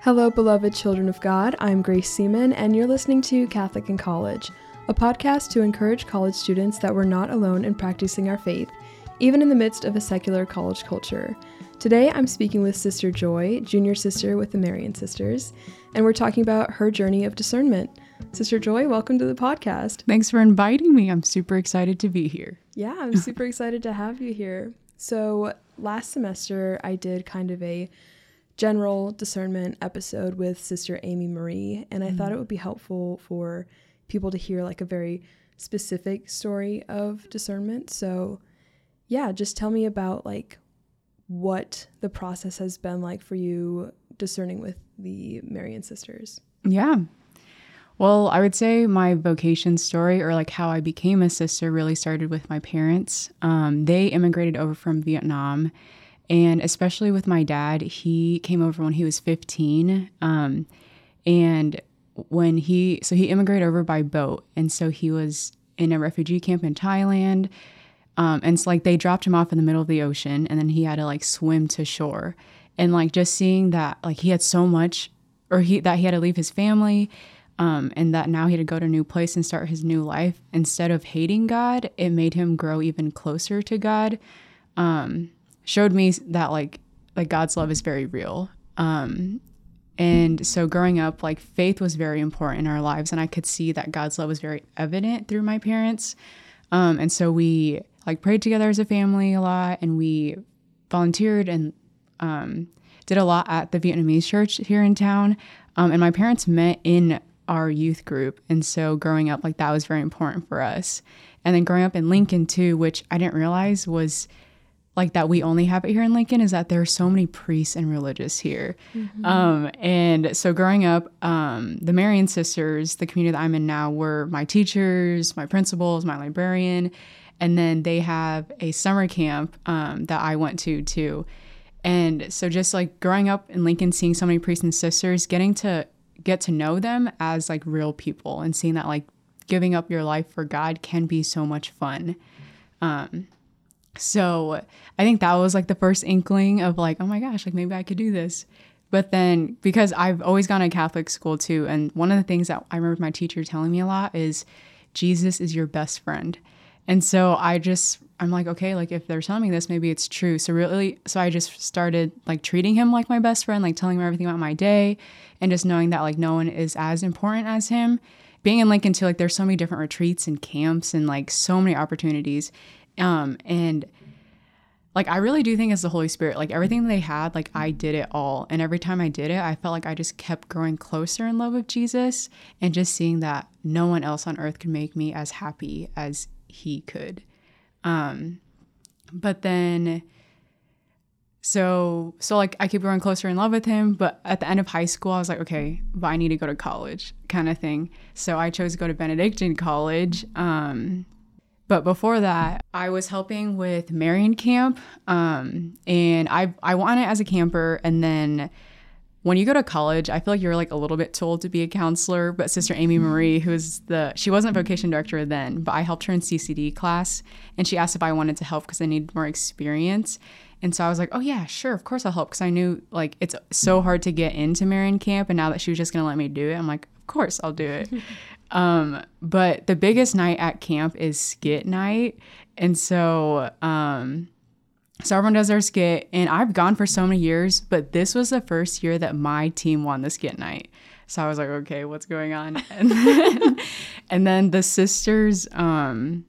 Hello, beloved children of God. I'm Grace Seaman, and you're listening to Catholic in College, a podcast to encourage college students that we're not alone in practicing our faith, even in the midst of a secular college culture. Today, I'm speaking with Sister Joy, junior sister with the Marian Sisters, and we're talking about her journey of discernment. Sister Joy, welcome to the podcast. Thanks for inviting me. I'm super excited to be here. Yeah, I'm super excited to have you here. So, last semester, I did kind of a general discernment episode with Sister Amy Marie, and I mm-hmm. thought it would be helpful for people to hear like a very specific story of discernment. So, yeah, just tell me about like what the process has been like for you discerning with the Marian sisters. Yeah. Well, I would say my vocation story or like how I became a sister really started with my parents. Um, they immigrated over from Vietnam and especially with my dad, he came over when he was 15. Um, and when he, so he immigrated over by boat. And so he was in a refugee camp in Thailand. Um, and it's like they dropped him off in the middle of the ocean and then he had to like swim to shore. And like just seeing that, like he had so much, or he, that he had to leave his family. Um, and that now he had to go to a new place and start his new life. Instead of hating God, it made him grow even closer to God. Um, showed me that like like God's love is very real. Um, and so growing up, like faith was very important in our lives, and I could see that God's love was very evident through my parents. Um, and so we like prayed together as a family a lot, and we volunteered and um, did a lot at the Vietnamese church here in town. Um, and my parents met in our youth group, and so growing up, like that was very important for us. And then growing up in Lincoln too, which I didn't realize was like that we only have it here in Lincoln is that there are so many priests and religious here. Mm-hmm. Um, and so growing up, um, the Marian sisters, the community that I'm in now, were my teachers, my principals, my librarian, and then they have a summer camp um, that I went to too. And so just like growing up in Lincoln, seeing so many priests and sisters, getting to get to know them as like real people and seeing that like giving up your life for God can be so much fun. Um, so I think that was like the first inkling of like, oh my gosh, like maybe I could do this. But then because I've always gone to Catholic school too, and one of the things that I remember my teacher telling me a lot is Jesus is your best friend. And so I just I'm like, okay, like if they're telling me this, maybe it's true. So really so I just started like treating him like my best friend, like telling him everything about my day and just knowing that like no one is as important as him. Being in Lincoln too, like there's so many different retreats and camps and like so many opportunities. Um, and like I really do think it's the Holy Spirit. Like everything they had, like I did it all. And every time I did it, I felt like I just kept growing closer in love with Jesus and just seeing that no one else on earth could make me as happy as he could. Um, but then so so like I keep growing closer in love with him, but at the end of high school I was like, okay, but I need to go to college kind of thing. So I chose to go to Benedictine College. Um, but before that, I was helping with Marian Camp, um, and I I won it as a camper. And then when you go to college, I feel like you're like a little bit told to be a counselor. But Sister Amy mm-hmm. Marie, who's the she wasn't vocation director then, but I helped her in CCD class, and she asked if I wanted to help because I needed more experience. And so I was like, oh yeah, sure, of course I'll help because I knew like it's so hard to get into Marian Camp, and now that she was just gonna let me do it, I'm like, of course I'll do it. Um, but the biggest night at camp is skit night. And so, um, so everyone does their skit, and I've gone for so many years, but this was the first year that my team won the skit night. So I was like, okay, what's going on? And then, and then the sisters um,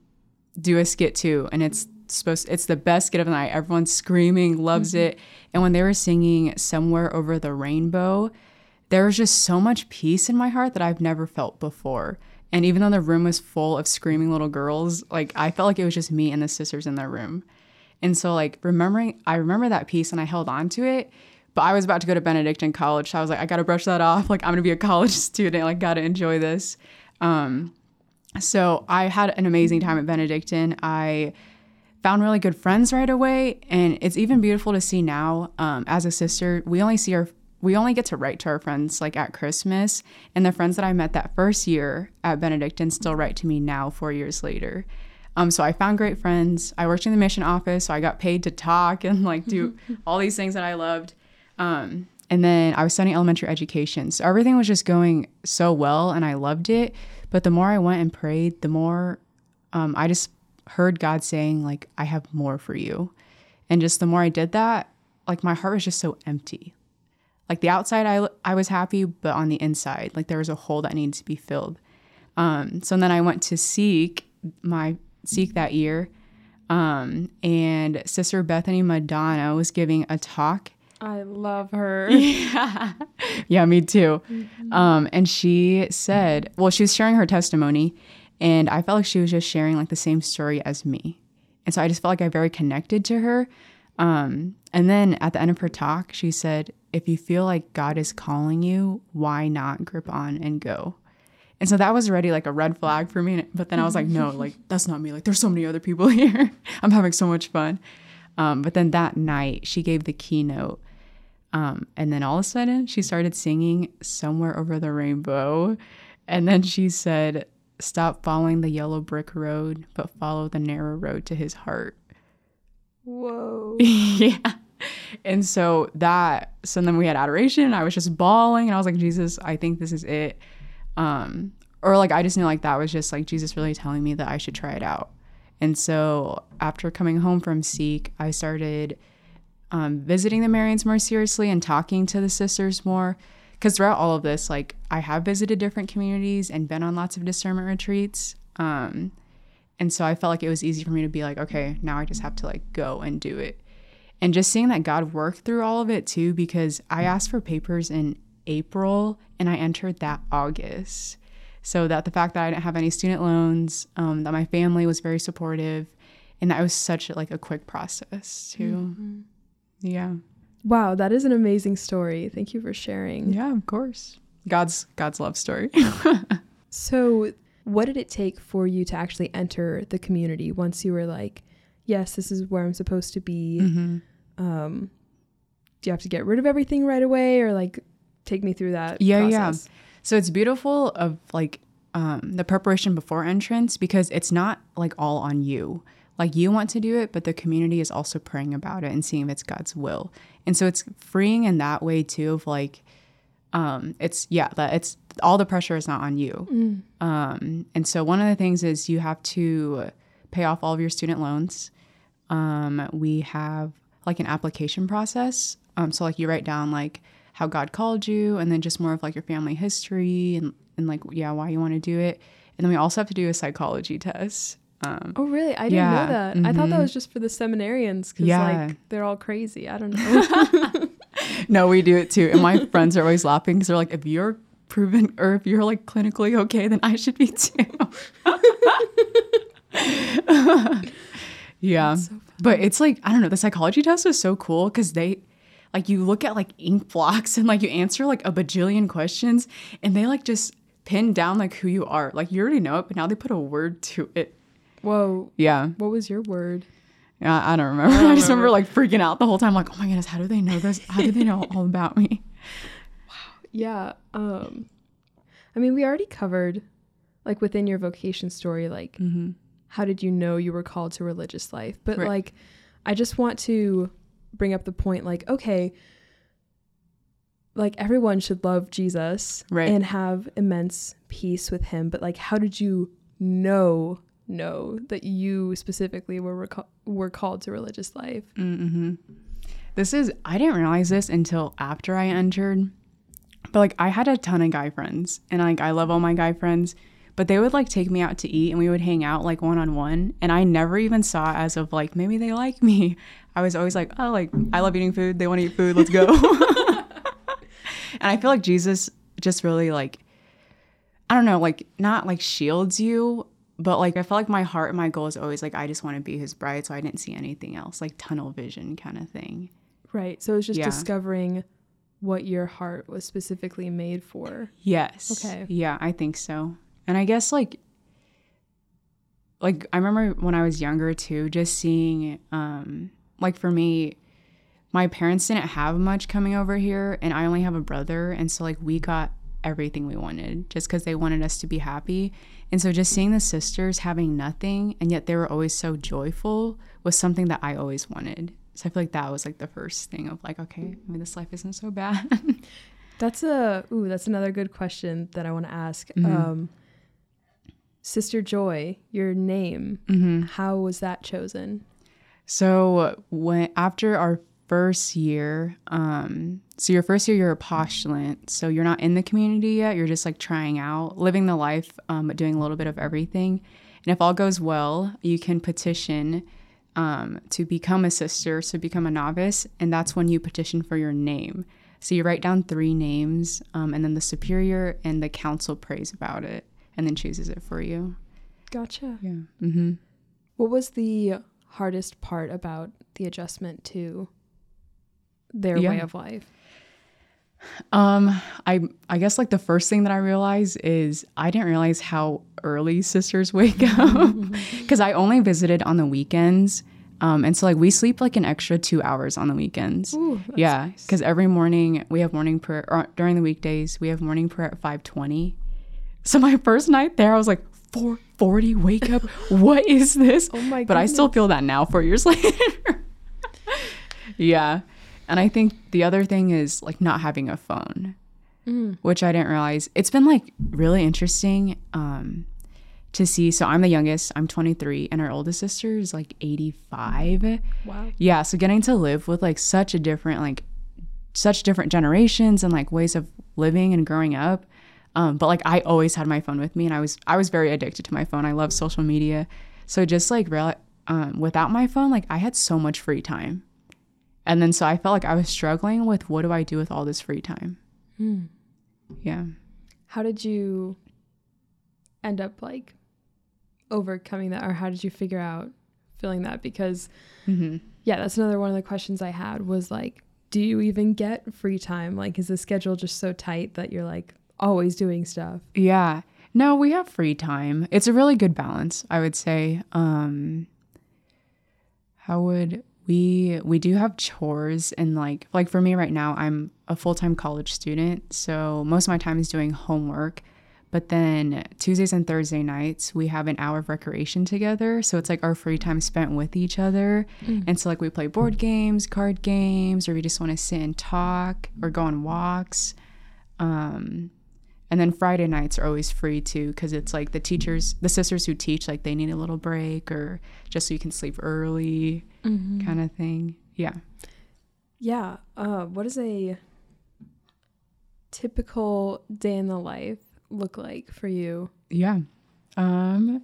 do a skit too, and it's supposed it's the best skit of the night. Everyone's screaming, loves mm-hmm. it. And when they were singing "Somewhere Over the Rainbow," there was just so much peace in my heart that I've never felt before. And even though the room was full of screaming little girls, like I felt like it was just me and the sisters in their room. And so like remembering I remember that peace and I held on to it, but I was about to go to Benedictine college. So I was like, I gotta brush that off. Like I'm gonna be a college student, like gotta enjoy this. Um, so I had an amazing time at Benedictine. I found really good friends right away. And it's even beautiful to see now um, as a sister. We only see our we only get to write to our friends like at Christmas. And the friends that I met that first year at Benedictine still write to me now, four years later. Um, so I found great friends. I worked in the mission office, so I got paid to talk and like do all these things that I loved. Um, and then I was studying elementary education. So everything was just going so well and I loved it. But the more I went and prayed, the more um, I just heard God saying, like, I have more for you. And just the more I did that, like my heart was just so empty. Like the outside, I, I was happy, but on the inside, like there was a hole that needed to be filled. Um, so then I went to Seek, my Seek that year. Um, and Sister Bethany Madonna was giving a talk I love her. yeah. yeah, me too. Mm-hmm. Um, and she said, well, she was sharing her testimony, and I felt like she was just sharing like the same story as me. And so I just felt like I very connected to her. Um, and then at the end of her talk, she said, if you feel like God is calling you, why not grip on and go? And so that was already like a red flag for me. But then I was like, no, like that's not me. Like there's so many other people here. I'm having so much fun. Um, but then that night, she gave the keynote um, and then all of a sudden, she started singing Somewhere Over the Rainbow. And then she said, Stop following the yellow brick road, but follow the narrow road to his heart. Whoa. yeah. And so that, so then we had adoration. And I was just bawling. And I was like, Jesus, I think this is it. Um, or like, I just knew like that was just like Jesus really telling me that I should try it out. And so after coming home from Seek, I started um, visiting the Marians more seriously and talking to the sisters more. Because throughout all of this, like I have visited different communities and been on lots of discernment retreats. Um, and so I felt like it was easy for me to be like, okay, now I just have to like go and do it. And just seeing that God worked through all of it too, because I asked for papers in April and I entered that August. So that the fact that I didn't have any student loans, um, that my family was very supportive, and that was such a, like a quick process too. Mm-hmm. Yeah. Wow, that is an amazing story. Thank you for sharing. Yeah, of course. God's God's love story. so, what did it take for you to actually enter the community once you were like, yes, this is where I'm supposed to be? Mm-hmm. Um, do you have to get rid of everything right away or like take me through that yeah process? yeah so it's beautiful of like um, the preparation before entrance because it's not like all on you like you want to do it, but the community is also praying about it and seeing if it's God's will. And so it's freeing in that way too of like um it's yeah, that it's all the pressure is not on you. Mm. Um and so one of the things is you have to pay off all of your student loans. Um we have like an application process. Um so like you write down like how God called you and then just more of like your family history and and like yeah, why you want to do it. And then we also have to do a psychology test. Um, oh, really? I didn't yeah, know that. Mm-hmm. I thought that mm-hmm. was just for the seminarians because yeah. like they're all crazy. I don't know. no, we do it too. And my friends are always laughing because they're like, if you're proven or if you're like clinically okay, then I should be too. yeah. So but it's like, I don't know, the psychology test is so cool because they, like, you look at like ink blocks and like you answer like a bajillion questions and they like just pin down like who you are. Like, you already know it, but now they put a word to it Whoa. Yeah. What was your word? Yeah, I don't remember. I, don't I just remember. remember like freaking out the whole time, like, oh my goodness, how do they know this? How do they know all about me? Wow. Yeah. Um, I mean, we already covered, like, within your vocation story, like, mm-hmm. How did you know you were called to religious life? But right. like, I just want to bring up the point, like, okay, like everyone should love Jesus right. and have immense peace with him. But like, how did you know know that you specifically were reco- were called to religious life. Mm-hmm. This is I didn't realize this until after I entered, but like I had a ton of guy friends, and like I love all my guy friends, but they would like take me out to eat, and we would hang out like one on one, and I never even saw as of like maybe they like me. I was always like, oh, like I love eating food. They want to eat food. Let's go. and I feel like Jesus just really like I don't know, like not like shields you, but like I felt like my heart and my goal is always like I just want to be his bride, so I didn't see anything else, like tunnel vision kind of thing. Right. So it's just yeah. discovering what your heart was specifically made for. Yes. Okay. Yeah, I think so. And I guess like like I remember when I was younger too, just seeing um like for me my parents didn't have much coming over here and I only have a brother and so like we got everything we wanted just cuz they wanted us to be happy and so just seeing the sisters having nothing and yet they were always so joyful was something that I always wanted. So I feel like that was like the first thing of like, okay, maybe this life isn't so bad. That's a ooh, that's another good question that I want to ask. Mhm. Um, Sister Joy, your name, mm-hmm. how was that chosen? So when after our first year, um, so your first year you're a postulant, so you're not in the community yet. You're just like trying out, living the life, um, but doing a little bit of everything. And if all goes well, you can petition um, to become a sister, so become a novice, and that's when you petition for your name. So you write down three names, um, and then the superior and the council prays about it, and then chooses it for you. Gotcha. Yeah. Mm-hmm. What was the hardest part about the adjustment to their Yeah. way of life? Um, I I guess like the first thing that I realized is I didn't realize how early sisters wake up because I only visited on the weekends. Um, and so like we sleep like an extra two hours on the weekends. Ooh, yeah, nice. because every morning we have morning prayer or during the weekdays we have morning prayer at five twenty. So my first night there, I was like four forty wake up. what is this? Oh my But I still feel that now, four years later. yeah. And I think the other thing is like not having a phone, Mm. which I didn't realize. It's been like really interesting um, to see. So I'm the youngest, I'm 23, and our oldest sister is like 85. Wow. Yeah. So getting to live with like such a different, like, such different generations and like ways of living and growing up. Um, but like I always had my phone with me, and I was I was very addicted to my phone. I love social media, so just like real, um, without my phone, like I had so much free time, and then so I felt like I was struggling with what do I do with all this free time? Hmm. Yeah. How did you end up like overcoming that, or how did you figure out feeling that? Because hmm yeah, that's another one of the questions I had was like, do you even get free time? Like, is the schedule just so tight that you're like always doing stuff? Yeah. No, we have free time. It's a really good balance, I would say. Um how would we we do have chores and like like for me right now, I'm a full-time college student, so most of my time is doing homework. But then Tuesdays and Thursday nights, we have an hour of recreation together. So it's like our free time spent with each other. And so, like, we play board games, card games, or we just want to sit and talk or go on walks. Um, and then Friday nights are always free too, because it's like the teachers, the sisters who teach, like they need a little break or just so you can sleep early, kind of thing. Yeah. Yeah. Uh, what does a typical day in the life look like for you Yeah. Um,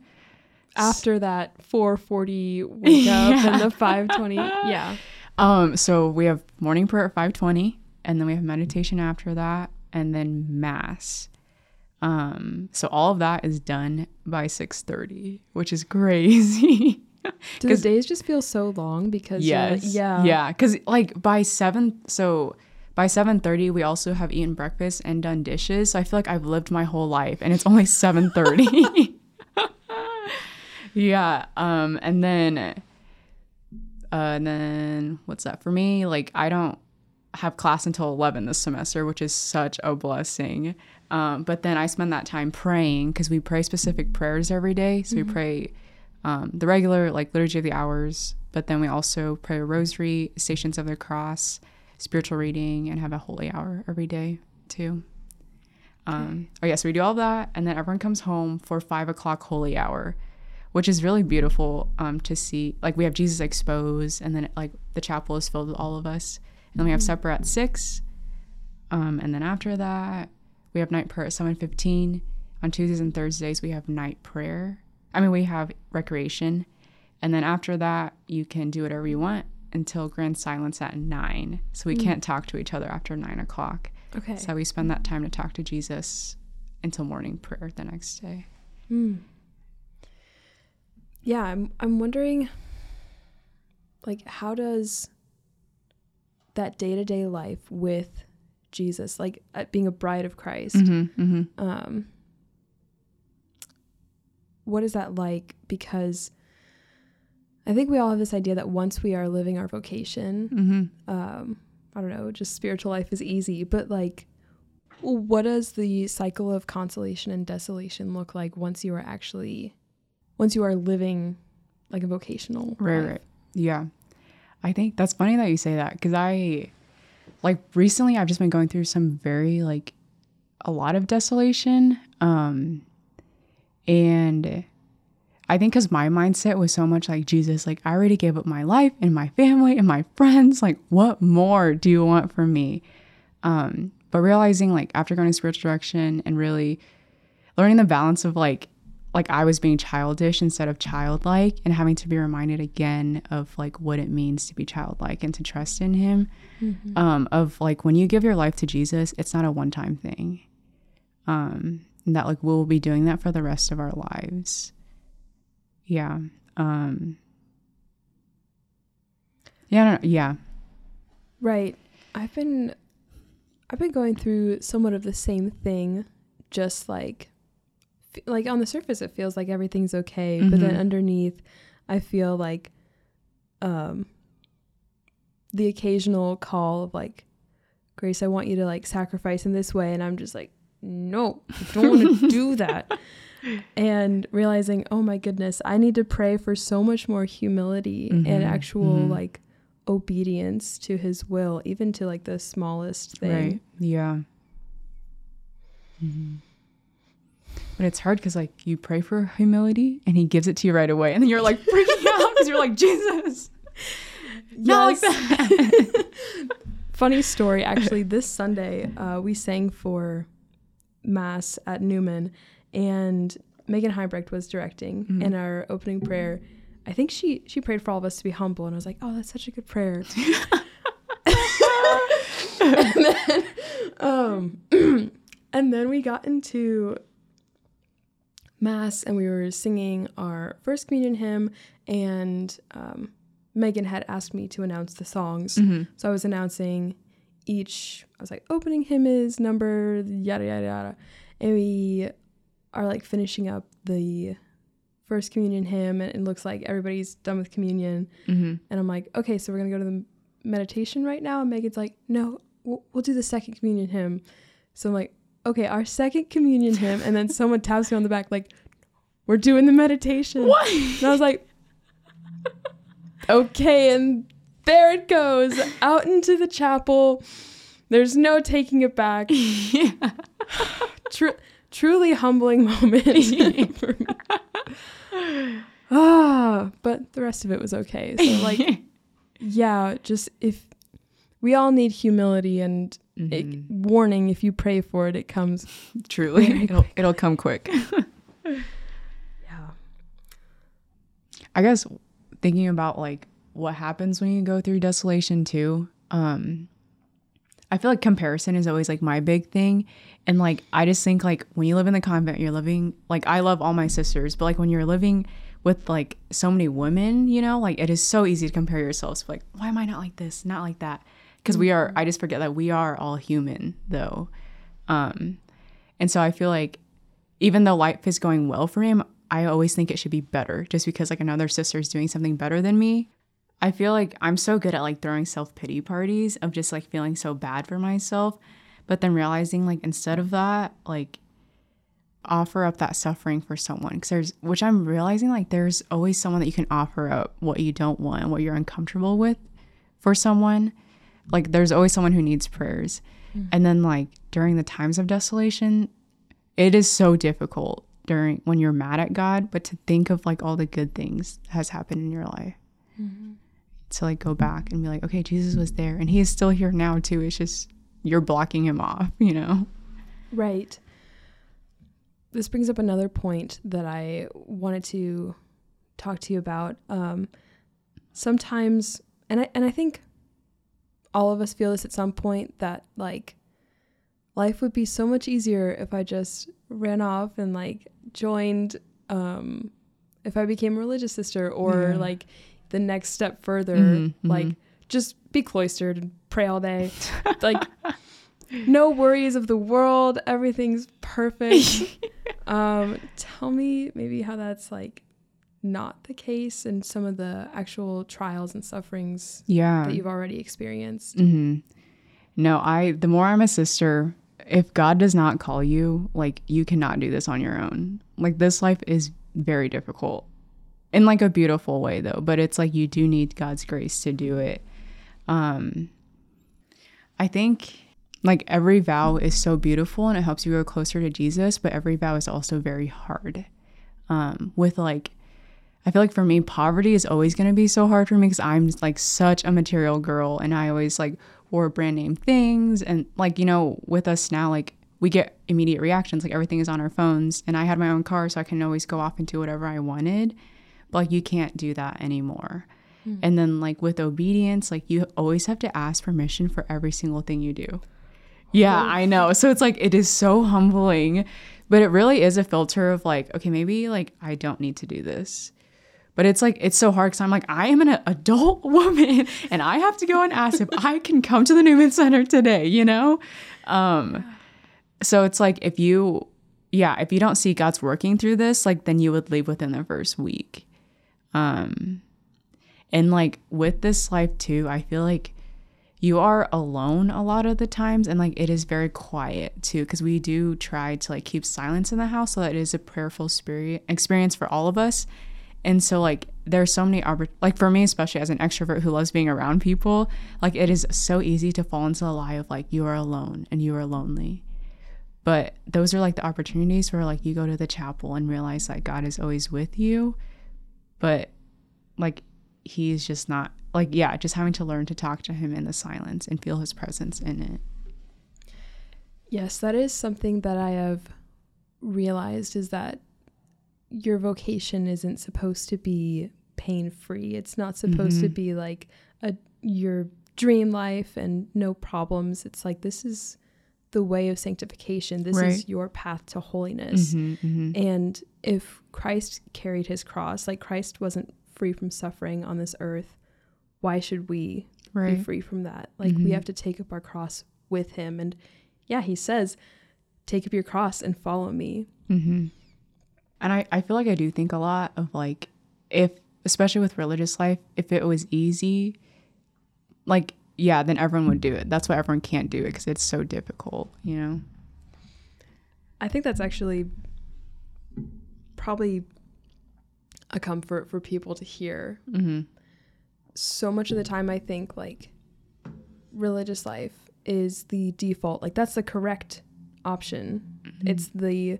after that 4:40 wake up and the 5:20? Yeah. um, so we have morning prayer at 520, and then we have meditation after that, and then mass. Um, so all of that is done by 6:30, which is crazy. Do the days just feel so long because you're like- yeah. Yeah. Because like by seven, so by seven thirty, we also have eaten breakfast and done dishes. So I feel like I've lived my whole life, and it's only seven thirty. yeah. Um. And then, uh, and then what's that for me? Like I don't have class until 11 this semester, which is such a blessing. Um, but then I spend that time praying because we pray specific prayers every day. So we pray um, the regular, like Liturgy of the Hours, but then we also pray a rosary, Stations of the Cross, spiritual reading, and have a holy hour every day too. Um, oh, yeah, so we do all that, and then everyone comes home for five o'clock holy hour, which is really beautiful um, to see. Like, we have Jesus exposed, and then like the chapel is filled with all of us. And then we have supper at six. Um, and then after that, we have night prayer at 7.15. On Tuesdays and Thursdays, we have night prayer. I mean, we have recreation. And then after that, you can do whatever you want until grand silence at 9. So we can't talk to each other after 9 o'clock. Okay. So we spend that time to talk to Jesus until morning prayer the next day. Mm. Yeah, I'm I'm wondering like how does that day-to-day life with Jesus, like uh, being a bride of Christ, Mm-hmm, mm-hmm. um what is that like because I think we all have this idea that once we are living our vocation, Mm-hmm. um i don't know just spiritual life is easy but like what does the cycle of consolation and desolation look like once you are actually once you are living like a vocational Right, life? right. Yeah. I think that's funny that you say that because I, like, recently I've just been going through some very, like, a lot of desolation. Um, and I think because my mindset was so much like, Jesus, like, I already gave up my life and my family and my friends. Like, what more do you want from me? Um, but realizing, like, after going to spiritual direction and really learning the balance of, like, like I was being childish instead of childlike and having to be reminded again of like what it means to be childlike and to trust in him. Mm-hmm. Um, of like when you give your life to Jesus, it's not a one time thing. Um, and that like we'll be doing that for the rest of our lives. Yeah. Um Yeah, yeah. Right. I've been I've been going through somewhat of the same thing just like like on the surface it feels like everything's okay, mm-hmm. but then mm-hmm. underneath I feel like um the occasional call of like Grace, I want you to like sacrifice in this way and I'm just like no, I don't want to do that. And realizing, oh my goodness, I need to pray for so much more humility mm-hmm. and actual mm-hmm. like obedience to his will, even to like the smallest thing. Right. Yeah. Mm-hmm. But it's hard because like you pray for humility and he gives it to you right away, and then you're like freaking out because you're like Jesus. Not like that. Funny story, actually. This Sunday, uh, we sang for mass at Newman, and Megan Heibrecht was directing. Mm-hmm. In our opening prayer, I think she she prayed for all of us to be humble, and I was like, oh, that's such a good prayer. and then, um, and then we got into mass and we were singing our first communion hymn and um, megan had asked me to announce the songs. Mm-hmm. so i was announcing each i was like opening hymn is number yada yada yada. And we are like finishing up the first communion hymn and it looks like everybody's done with communion. Mm-hmm. and i'm like okay so we're gonna go to the meditation right now. And megan's like no we'll, we'll do the second communion hymn. So i'm like okay, our second communion hymn, and then someone taps me on the back like, we're doing the meditation. What? And I was like, okay, and there it goes out into the chapel. There's no taking it back. Yeah. Tr- truly humbling moment for me. ah, but the rest of it was okay. So like, yeah, just if we all need humility and mm-hmm. it, warning if you pray for it it comes truly it'll, it'll come quick. Yeah. I guess thinking about like what happens when you go through desolation too um i feel like comparison is always like my big thing. And like i just think like when you live in the convent you're living like i love all my sisters but like when you're living with like so many women you know like it is so easy to compare yourselves like why am i not like this? Not like that because we are i just forget that we are all human though. Um and so i feel like even though life is going well for me i always think it should be better just because like another sister is doing something better than me. I feel like i'm so good at like throwing self-pity parties of just like feeling so bad for myself. But then realizing like instead of that like offer up that suffering for someone. Because there's which i'm realizing like there's always someone that you can offer up what you don't want what you're uncomfortable with for someone like there's always someone who needs prayers. Mm-hmm. And then like during the times of desolation, it is so difficult during when you're mad at God, but to think of like all the good things that has happened in your life. Mm-hmm. To like go back and be like, okay, Jesus was there and he is still here now too. It's just you're blocking him off, you know? Right. This brings up another point that I wanted to talk to you about. Um, sometimes, and I and I think all of us feel this at some point that like life would be so much easier if I just ran off and like joined um if I became a religious sister or yeah. like the next step further mm-hmm, like mm-hmm. just be cloistered and pray all day like no worries of the world everything's perfect um tell me maybe how that's like not the case and some of the actual trials and sufferings yeah. that you've already experienced. Mm-hmm. No, I, the more I'm a sister, if God does not call you, like you cannot do this on your own. Like this life is very difficult in like a beautiful way though but it's like you do need god's grace to do it um i think like every vow is so beautiful and it helps you grow closer to jesus but every vow is also very hard um with like i feel like for me poverty is always going to be so hard for me because i'm like such a material girl and i always like wore brand name things and like you know with us now like we get immediate reactions like everything is on our phones and i had my own car so i can always go off and do whatever i wanted but like you can't do that anymore. Mm. and then like with obedience like you always have to ask permission for every single thing you do. Yeah i know. So it's like it is so humbling but it really is a filter of like okay maybe like i don't need to do this but it's like it's so hard because i'm like i am an adult woman and i have to go and ask if i can come to the newman center today you know? Um so it's like if you yeah if you don't see god's working through this like then you would leave within the first week. Um and like with this life too i feel like you are alone a lot of the times and like it is very quiet too because we do try to like keep silence in the house so that it is a prayerful spirit experience for all of us and so like there's so many like for me especially as an extrovert who loves being around people like it is so easy to fall into the lie of like you are alone and you are lonely but those are like the opportunities where like you go to the chapel and realize that God is always with you. But like he's just not like yeah, just having to learn to talk to him in the silence and feel his presence in it. Yes, that is something that I have realized is that your vocation isn't supposed to be pain free. It's not supposed mm-hmm. to be like a your dream life and no problems. It's like this is the way of sanctification. This right. is your path to holiness. Mm-hmm, mm-hmm. And if Christ carried his cross, like Christ wasn't free from suffering on this earth, why should we right. be free from that? Like mm-hmm. we have to take up our cross with him. And yeah, he says, take up your cross and follow me. And I, I feel like I do think a lot of like, if, especially with religious life, if it was easy, like yeah, then everyone would do it. That's why everyone can't do it because it's so difficult, you know? I think that's actually probably a comfort for people to hear. Mm-hmm. So much of the time, I think like religious life is the default. Like, that's the correct option. Mm-hmm. It's the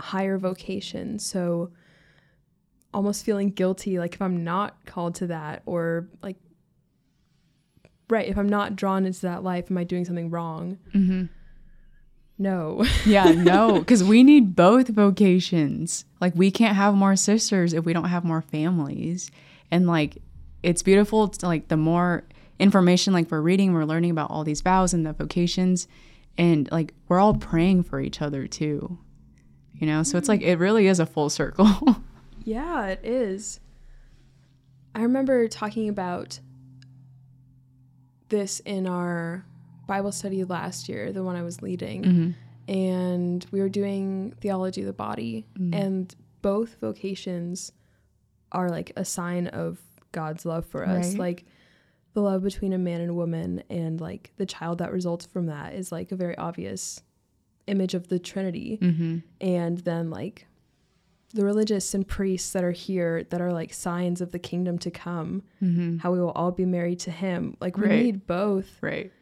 higher vocation. So, almost feeling guilty, like if I'm not called to that, or like right if i'm not drawn into that life am i doing something wrong? Mm-hmm. no. Yeah no because we need both vocations. Like we can't have more sisters if we don't have more families. And like it's beautiful to, like the more information like we're reading we're learning about all these vows and the vocations and like we're all praying for each other too you know so it's like it really is a full circle yeah it is i remember talking about this in our Bible study last year, the one I was leading, mm-hmm. and we were doing theology of the body, mm-hmm. and both vocations are like a sign of God's love for us. Right. Like the love between a man and a woman, and like the child that results from that is like a very obvious image of the Trinity. Mm-hmm. And then like the religious and priests that are here that are like signs of the kingdom to come, mm-hmm. how we will all be married to him. Like we right. need both. Right.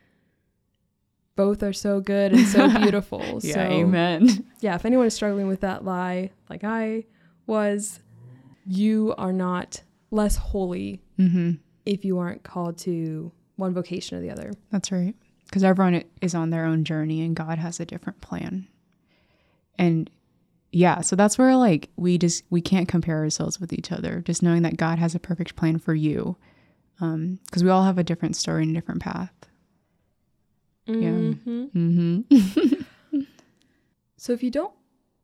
Both are so good and so beautiful. yeah, so, amen. Yeah, if anyone is struggling with that lie, like I was, you are not less holy mm-hmm. if you aren't called to one vocation or the other. That's right. Because everyone is on their own journey and God has a different plan. And yeah, so that's where like we just we can't compare ourselves with each other. Just knowing that God has a perfect plan for you, because um, we all have a different story and a different path. Mm-hmm. Yeah. Mm-hmm. so if you don't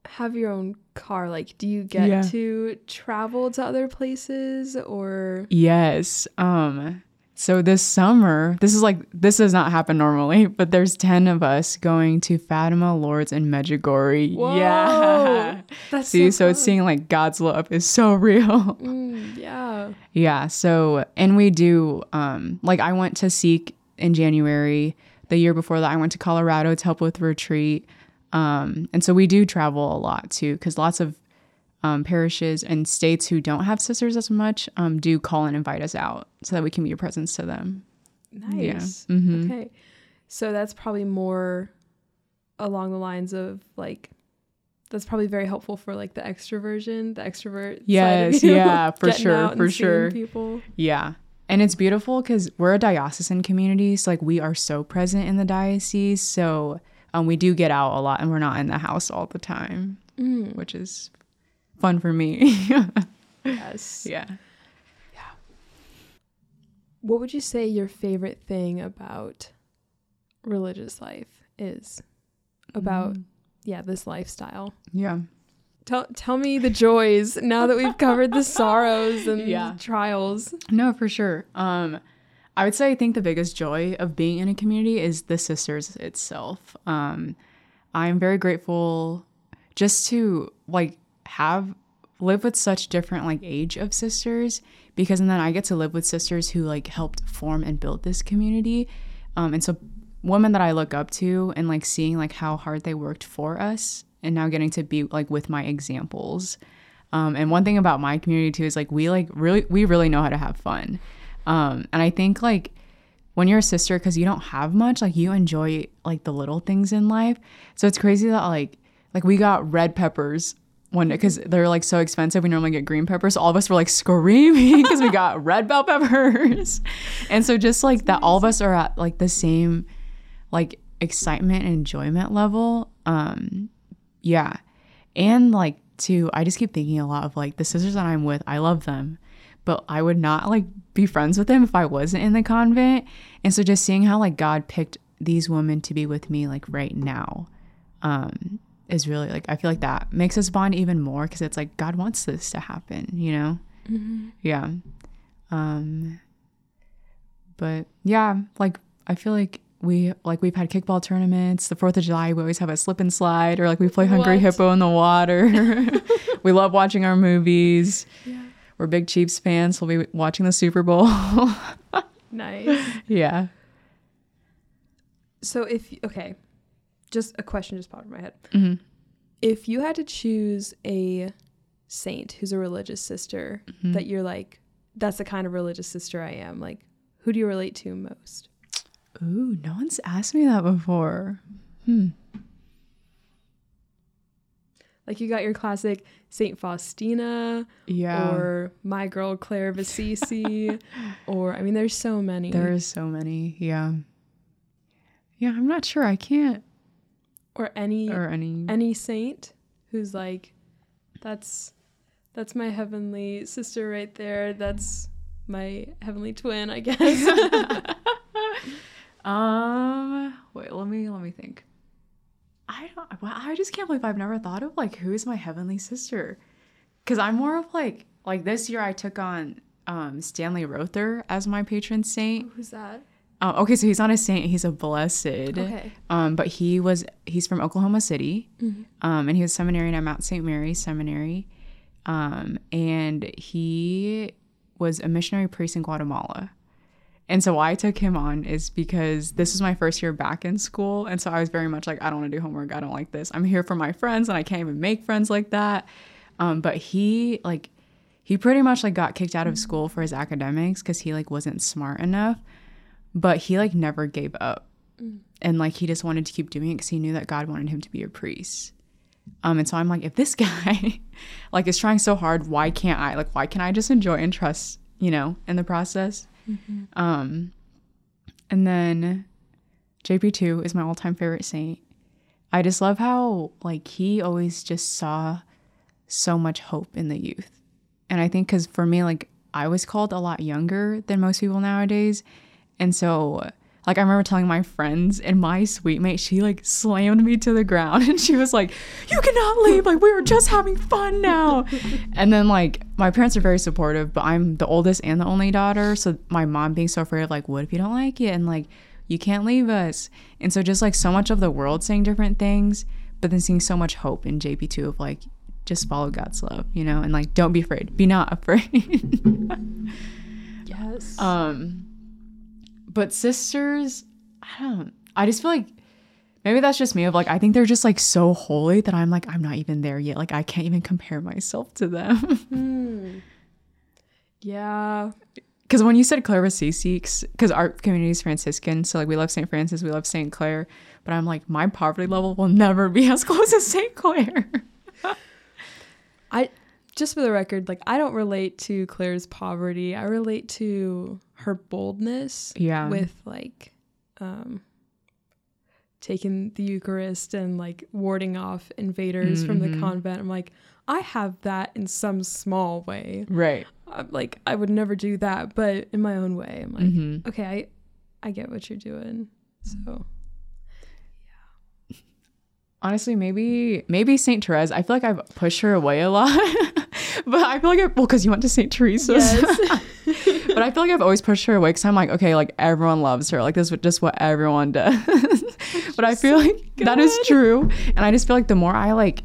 have your own car, like, do you get yeah. to travel to other places or? Yes. Um. So this summer, this is like this does not happen normally, but there's ten of us going to Fatima, Lourdes and Medjugorje. Whoa, yeah, that's see. So, so it's seeing like God's love is so real. Mm, yeah. Yeah. So and we do um like I went to Seek in January. The year before that, I went to Colorado to help with retreat. Um, and so we do travel a lot too, because lots of um, parishes and states who don't have sisters as much um, do call and invite us out so that we can be a presence to them. Nice. Mhm. Okay. So that's probably more along the lines of like that's probably very helpful for like the extroversion, the extrovert. Yes, yeah, for sure, for sure. People. Yeah. And it's beautiful because we're a diocesan community. So, like, we are so present in the diocese. So, um, we do get out a lot and we're not in the house all the time, Mm, which is fun for me. yes. yeah. Yeah. What would you say your favorite thing about religious life is? About Mm. yeah, this lifestyle. Yeah. Tell tell me the joys now that we've covered the sorrows and Yeah. trials. No, for sure. Um, I would say I think the biggest joy of being in a community is the sisters itself. Um, I'm very grateful just to like have live with such different like age of sisters because and then I get to live with sisters who like helped form and build this community. Um, and so women that I look up to and like seeing like how hard they worked for us and now getting to be like with my examples. Um, and one thing about my community too is like we like really we really know how to have fun. Um, and I think like when you're a sister, because you don't have much, like you enjoy like the little things in life. So it's crazy that like like we got red peppers one day because they're like so expensive. We normally get green peppers. So all of us were like screaming because we got red bell peppers. and so just like that, all of us are at like the same like excitement and enjoyment level. Um, yeah. And like too, I just keep thinking a lot of like the sisters that I'm with, I love them, but I would not like be friends with them if I wasn't in the convent. And so just seeing how like God picked these women to be with me like right now um is really like I feel like that makes us bond even more because it's like God wants this to happen, you know? Yeah. Um but yeah, like I feel like we like we've had kickball tournaments. The Fourth of July, we always have a slip and slide, or like we play Hungry What? Hippo in the water. we love watching our movies. Yeah. We're big Chiefs fans. We'll be watching the Super Bowl. Nice. yeah. So if okay, just a question just popped in my head. Mhm. If you had to choose a saint who's a religious sister Mm-hmm. that you're like, that's the kind of religious sister I am. Like, who do you relate to most? Ooh, no one's asked me that before. Hmm. Like you got your classic Saint Faustina Yeah. or my girl Clare of Assisi, or I mean, there's so many. There's so many. Yeah. Yeah, I'm not sure. I can't or any or any. any saint who's like, that's that's my heavenly sister right there. That's my heavenly twin, I guess. Um, wait, let me let me think. I don't. Well, I just can't believe I've never thought of like who is my heavenly sister, because I'm more of like like this year I took on um Stanley Rother as my patron saint. Who's that? Um, okay, so he's not a saint; he's a blessed. Okay. Um, but he was he's from Oklahoma City, Mhm. um, and he was seminarian at Mount St. Mary's Seminary, um, and he was a missionary priest in Guatemala. And so why I took him on is because this was my first year back in school, and so I was very much like, I don't want to do homework. I don't like this. I'm here for my friends, and I can't even make friends like that. Um, but he like he pretty much like got kicked out of school for his academics because he like wasn't smart enough but he like never gave up. And like he just wanted to keep doing it because he knew that god wanted him to be a priest. Um and so i'm like if this guy like is trying so hard why can't i like why can't i just enjoy and trust you know in the process? Um and then jp2 is my all-time favorite saint. I just love how like he always just saw so much hope in the youth. And i think because for me like i was called a lot younger than most people nowadays and so like I remember telling my friends and my sweet mate, she like slammed me to the ground and she was like, You cannot leave. Like we were just having fun now. and then like my parents are very supportive, but I'm the oldest and the only daughter. So my mom being so afraid of like, what if you don't like it? And like you can't leave us. And so just like so much of the world saying different things, but then seeing so much hope in JP2 of like just follow God's love, you know, and like don't be afraid. Be not afraid. Yes. Um, but sisters, I don't. I just feel like Maybe that's just me of like I think they're just like so holy that I'm like I'm not even there yet. Like I can't even compare myself to them. Hmm. Yeah. Because when you said Clare of Assisi, because our community is Franciscan, so like we love St. Francis, we love St. Clare, but I'm like my poverty level will never be as close as St. Clare. I just for the record, like I don't relate to Clare's poverty. I relate to her boldness Yeah. with like um taking the Eucharist and like warding off invaders from the Mhm. convent. I'm like, I have that in some small way. right. I'm like I would never do that, but in my own way. I'm like, hmm okay, I I get what you're doing. So yeah Honestly, maybe maybe Saint Therese. I feel like I've pushed her away a lot, but I feel like I, well, because you went to Saint Teresa's. Yes. but I feel like I've always pushed her away because I'm like, okay, like everyone loves her. Like this is just what everyone does. but I feel like that is true, and I just feel like the more I like,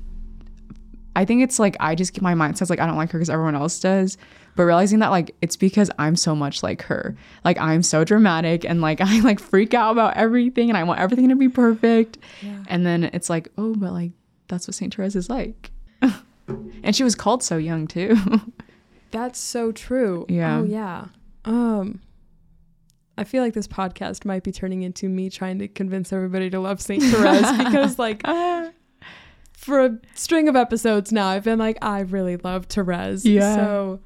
I think it's like I just keep my mind says like I don't like her because everyone else does. But realizing that like it's because I'm so much like her. Like I'm so dramatic and like I like freak out about everything and I want everything to be perfect. yeah. And then it's like, oh, but like that's what Saint Therese is like. and she was called so young too. That's so true. Yeah. Oh yeah. Um I feel like this podcast might be turning into me trying to convince everybody to love Saint Therese because like for a string of episodes now I've been like I really love Therese. Yeah. So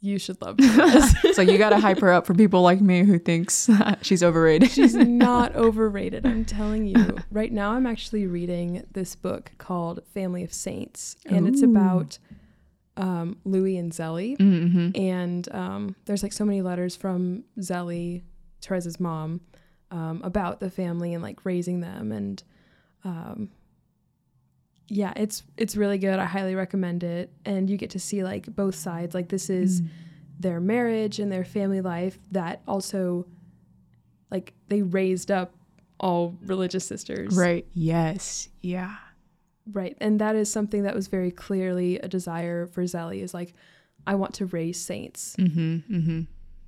you should love Therese. it's like you gotta hype her up for people like me who thinks she's overrated. She's not overrated, I'm telling you. Right now I'm actually reading this book called Family of Saints and it's about um, Louis and Zélie. mm-hmm. and um, there's like so many letters from Zélie, Therese's mom, um, about the family and like raising them, and um, yeah, it's it's really good. I highly recommend it, and you get to see like both sides. Like this Mm. is their marriage and their family life that also, like they raised up all religious sisters, Right. Yes. Yeah. Right. And that is something that was very clearly a desire for Zélie is like, I want to raise saints. Mm-hmm. Mm-hmm.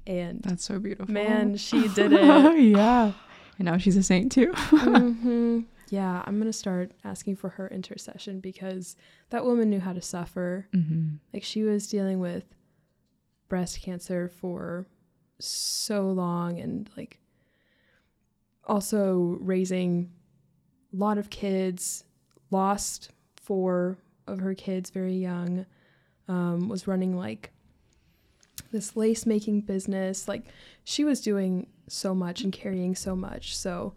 And That's so beautiful. man, she did it. Oh yeah. And now she's a saint too. hmm Yeah, I'm going to start asking for her intercession because that woman knew how to suffer. Mm-hmm. Like she was dealing with breast cancer for so long and like also raising a lot of kids, lost four of her kids very young, um, was running like this lace making business. Like she was doing so much and carrying so much. So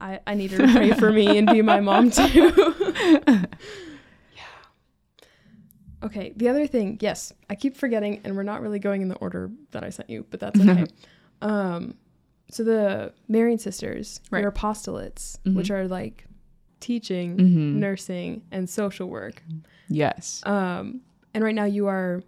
I, I need her to pray for me and be my mom too. Yeah. Okay, the other thing, yes, I keep forgetting, and we're not really going in the order that I sent you, but that's okay. um, so the Marian sisters, Right. your apostolates, Mhm. which are like teaching, Mm-hmm. nursing, and social work. Yes. Um, and right now you are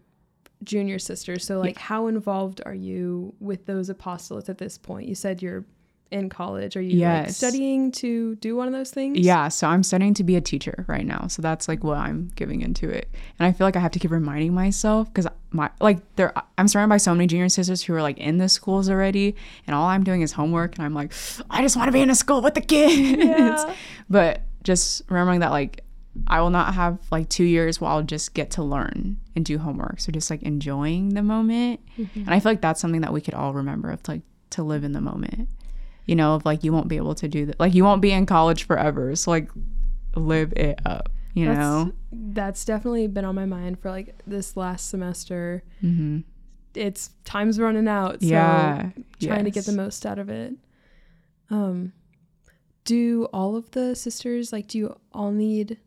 junior sister. So like, how involved are you with those apostolates at this point? You said you're in college. Are you like studying to do one of those things? Yeah, so I'm studying to be a teacher right now. So that's like what I'm giving into it. And I feel like I have to keep reminding myself because my like there I'm surrounded by so many junior sisters who are like in the schools already and all I'm doing is homework and I'm like I just want to be in a school with the kids. Yeah. But just remembering that like I will not have like 2 years where I'll just get to learn and do homework. So just like enjoying the moment. Mm-hmm. And I feel like that's something that we could all remember of like to live in the moment. You know, of like you won't be able to do that. Like you won't be in college forever. So like live it up, you that's, know? That's definitely been on my mind for like this last semester. Mm-hmm. It's time's running out. So yeah. trying to get the most out of it. Um, do all of the sisters like? Do you all need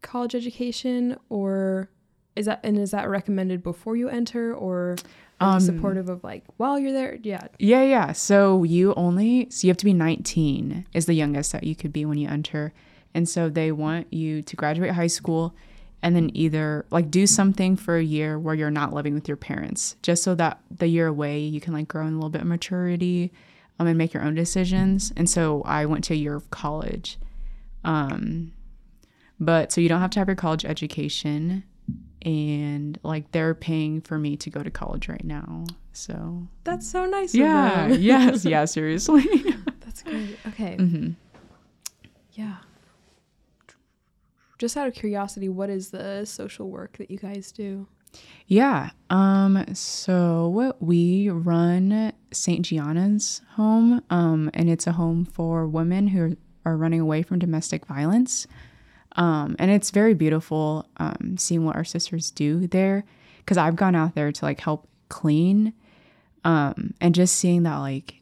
college education, or is that and is that recommended before you enter, or Um, supportive of like while you're there? Yeah. Yeah, yeah. So you only so you have to be 19 is the youngest that you could be when you enter. And so they want you to graduate high school and then either like do something for a year where you're not living with your parents, just so that the year away you can like grow in a little bit of maturity um, and make your own decisions. And so I went to a year of college. Um but so you don't have to have your college education and like they're paying for me to go to college right now. So That's so nice. yeah, yes, yeah, seriously. That's great. Okay. hmm Yeah. Just out of curiosity, what is the social work that you guys do? Yeah. Um. So we run St. Gianna's home, um, and it's a home for women who are running away from domestic violence. Um, and it's very beautiful um, seeing what our sisters do there because I've gone out there to like help clean, um, and just seeing that like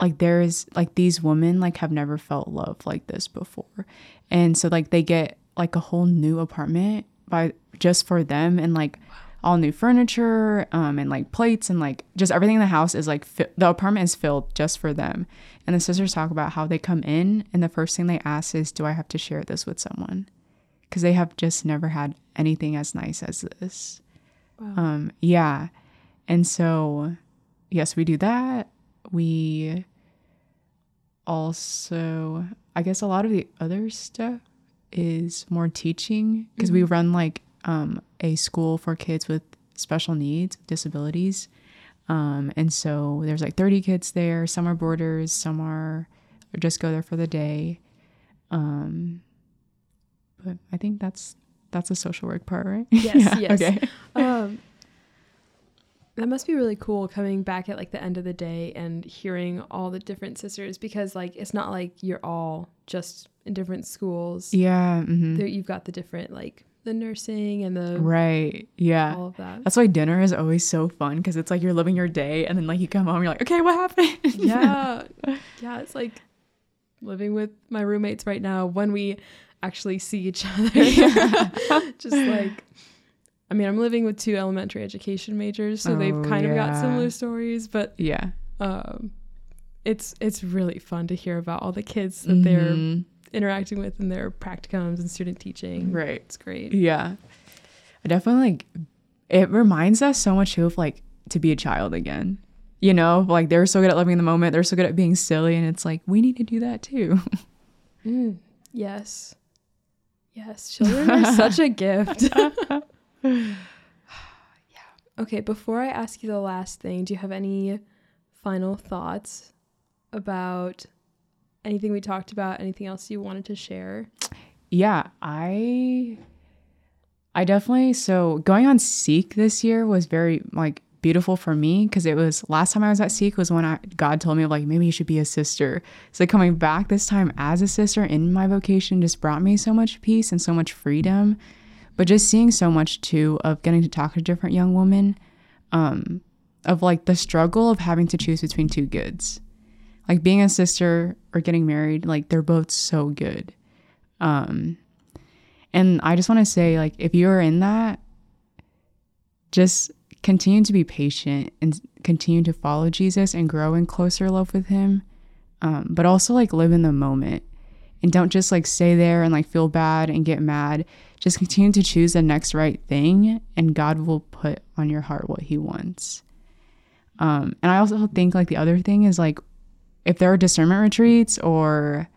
like there's like these women like have never felt love like this before. And so like they get like a whole new apartment by just for them and like all new furniture um and like plates and like just everything in the house is like fi- the apartment is filled just for them and the sisters talk about how they come in and the first thing they ask is do i have to share this with someone because they have just never had anything as nice as this Wow. um, yeah. And so, yes, we do that. We also, I guess a lot of the other stuff is more teaching because we run like um, a school for kids with special needs, disabilities. Um, and so there's like 30 kids there. Some are boarders, some are just go there for the day. Um, but I think that's that's the social work part, right? Yes, yes. Okay. um, that must be really cool coming back at like the end of the day and hearing all the different sisters because like it's not like you're all just in different schools. Yeah. mhm. There you've got the different like the nursing and the Right. Yeah. all of that. That's why dinner is always so fun because it's like you're living your day and then like you come home, you're like, okay, what happened? yeah yeah it's like living with my roommates right now when we actually see each other just like i mean i'm living with two elementary education majors so they've Oh, kind of got similar stories but yeah. um it's it's really fun to hear about all the kids that they're Mhm. Interacting with in their practicums and student teaching. Right. it's great. Yeah. I definitely like it reminds us so much too of like to be a child again. You know, like they're so good at living in the moment, they're so good at being silly, and it's like we need to do that too. Mm, yes. Yes. Children are such a gift. Yeah okay. Before i ask you the last thing do you have any final thoughts about anything we talked about anything else you wanted to share yeah, I I definitely so going on Seek this year was very like beautiful for me because it was last time I was at Seek was when I God told me like maybe you should be a sister. So coming back this time as a sister in my vocation just brought me so much peace and so much freedom. But just seeing so much too of getting to talk to different young women, um, of like the struggle of having to choose between two goods. Like being a sister or getting married, like they're both so good. Um, and I just want to say, like, if you're in that, just continue to be patient and continue to follow Jesus and grow in closer love with Him. Um, but also, like, live in the moment and don't just like stay there and like feel bad and get mad. Just continue to choose the next right thing, and God will put on your heart what He wants. Um, and I also think like the other thing is like if there are discernment retreats or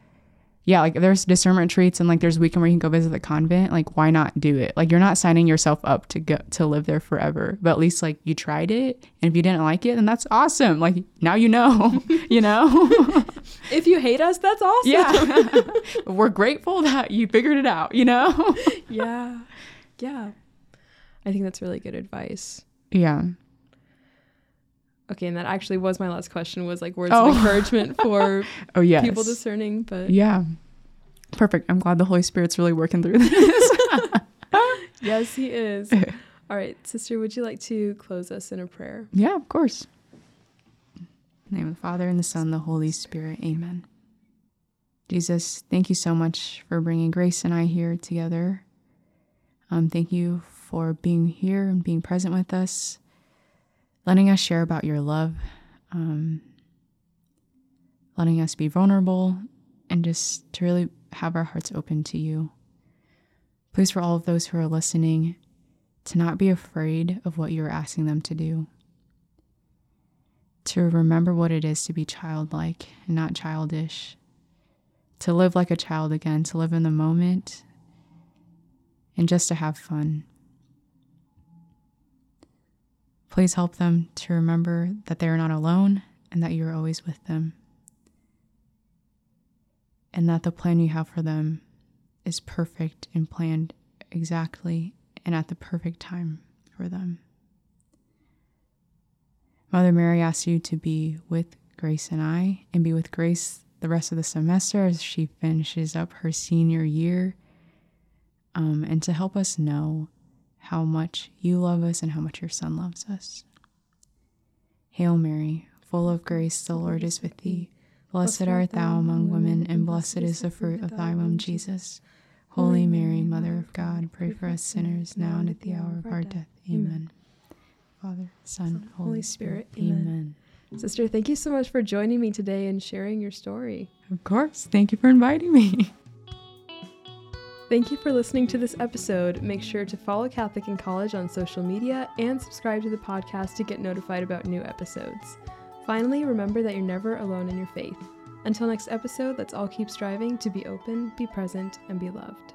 yeah, like if there's discernment retreats and like there's a weekend where you can go visit the convent, like why not do it? Like you're not signing yourself up to go to live there forever, but at least like you tried it, and if you didn't like it, then that's awesome. Like now you know, you know. if you hate us that's awesome yeah, we're grateful that you figured it out. You know. yeah yeah i think that's really good advice yeah. Okay and that actually was my last question was like words Oh. of encouragement for Oh yes. people discerning but Yeah. Perfect. I'm glad the Holy Spirit's really working through this. yes he is all right sister would you like to close us in a prayer Yeah, of course. In the name of the Father and the Son, and the Holy Spirit. Amen. Jesus, thank you so much for bringing Grace and I here together. Um, thank you for being here and being present with us, letting us share about your love, um, letting us be vulnerable, and just to really have our hearts open to you. Please, for all of those who are listening, to not be afraid of what you're asking them to do to remember what it is to be childlike and not childish, to live like a child again, to live in the moment, and just to have fun. Please help them to remember that they are not alone and that you are always with them. and that the plan you have for them is perfect and planned exactly and at the perfect time for them. Mother Mary asks you to be with Grace and I, and be with Grace the rest of the semester as she finishes up her senior year, um, and to help us know how much you love us and how much your Son loves us. Hail Mary, full of grace, the Lord is with thee. Blessed art thou among women, and blessed is the fruit of thy womb, Jesus. Holy Mary, Mother of God, pray for us sinners now and at the hour of our death. Amen. Father, Son, Holy Spirit. Amen. Sister, thank you so much for joining me today and sharing your story. Of course. Thank you for inviting me. Thank you for listening to this episode. Make sure to follow Catholic in College on social media and subscribe to the podcast to get notified about new episodes. Finally, remember that you're never alone in your faith. Until next episode, let's all keep striving to be open, be present, and be loved.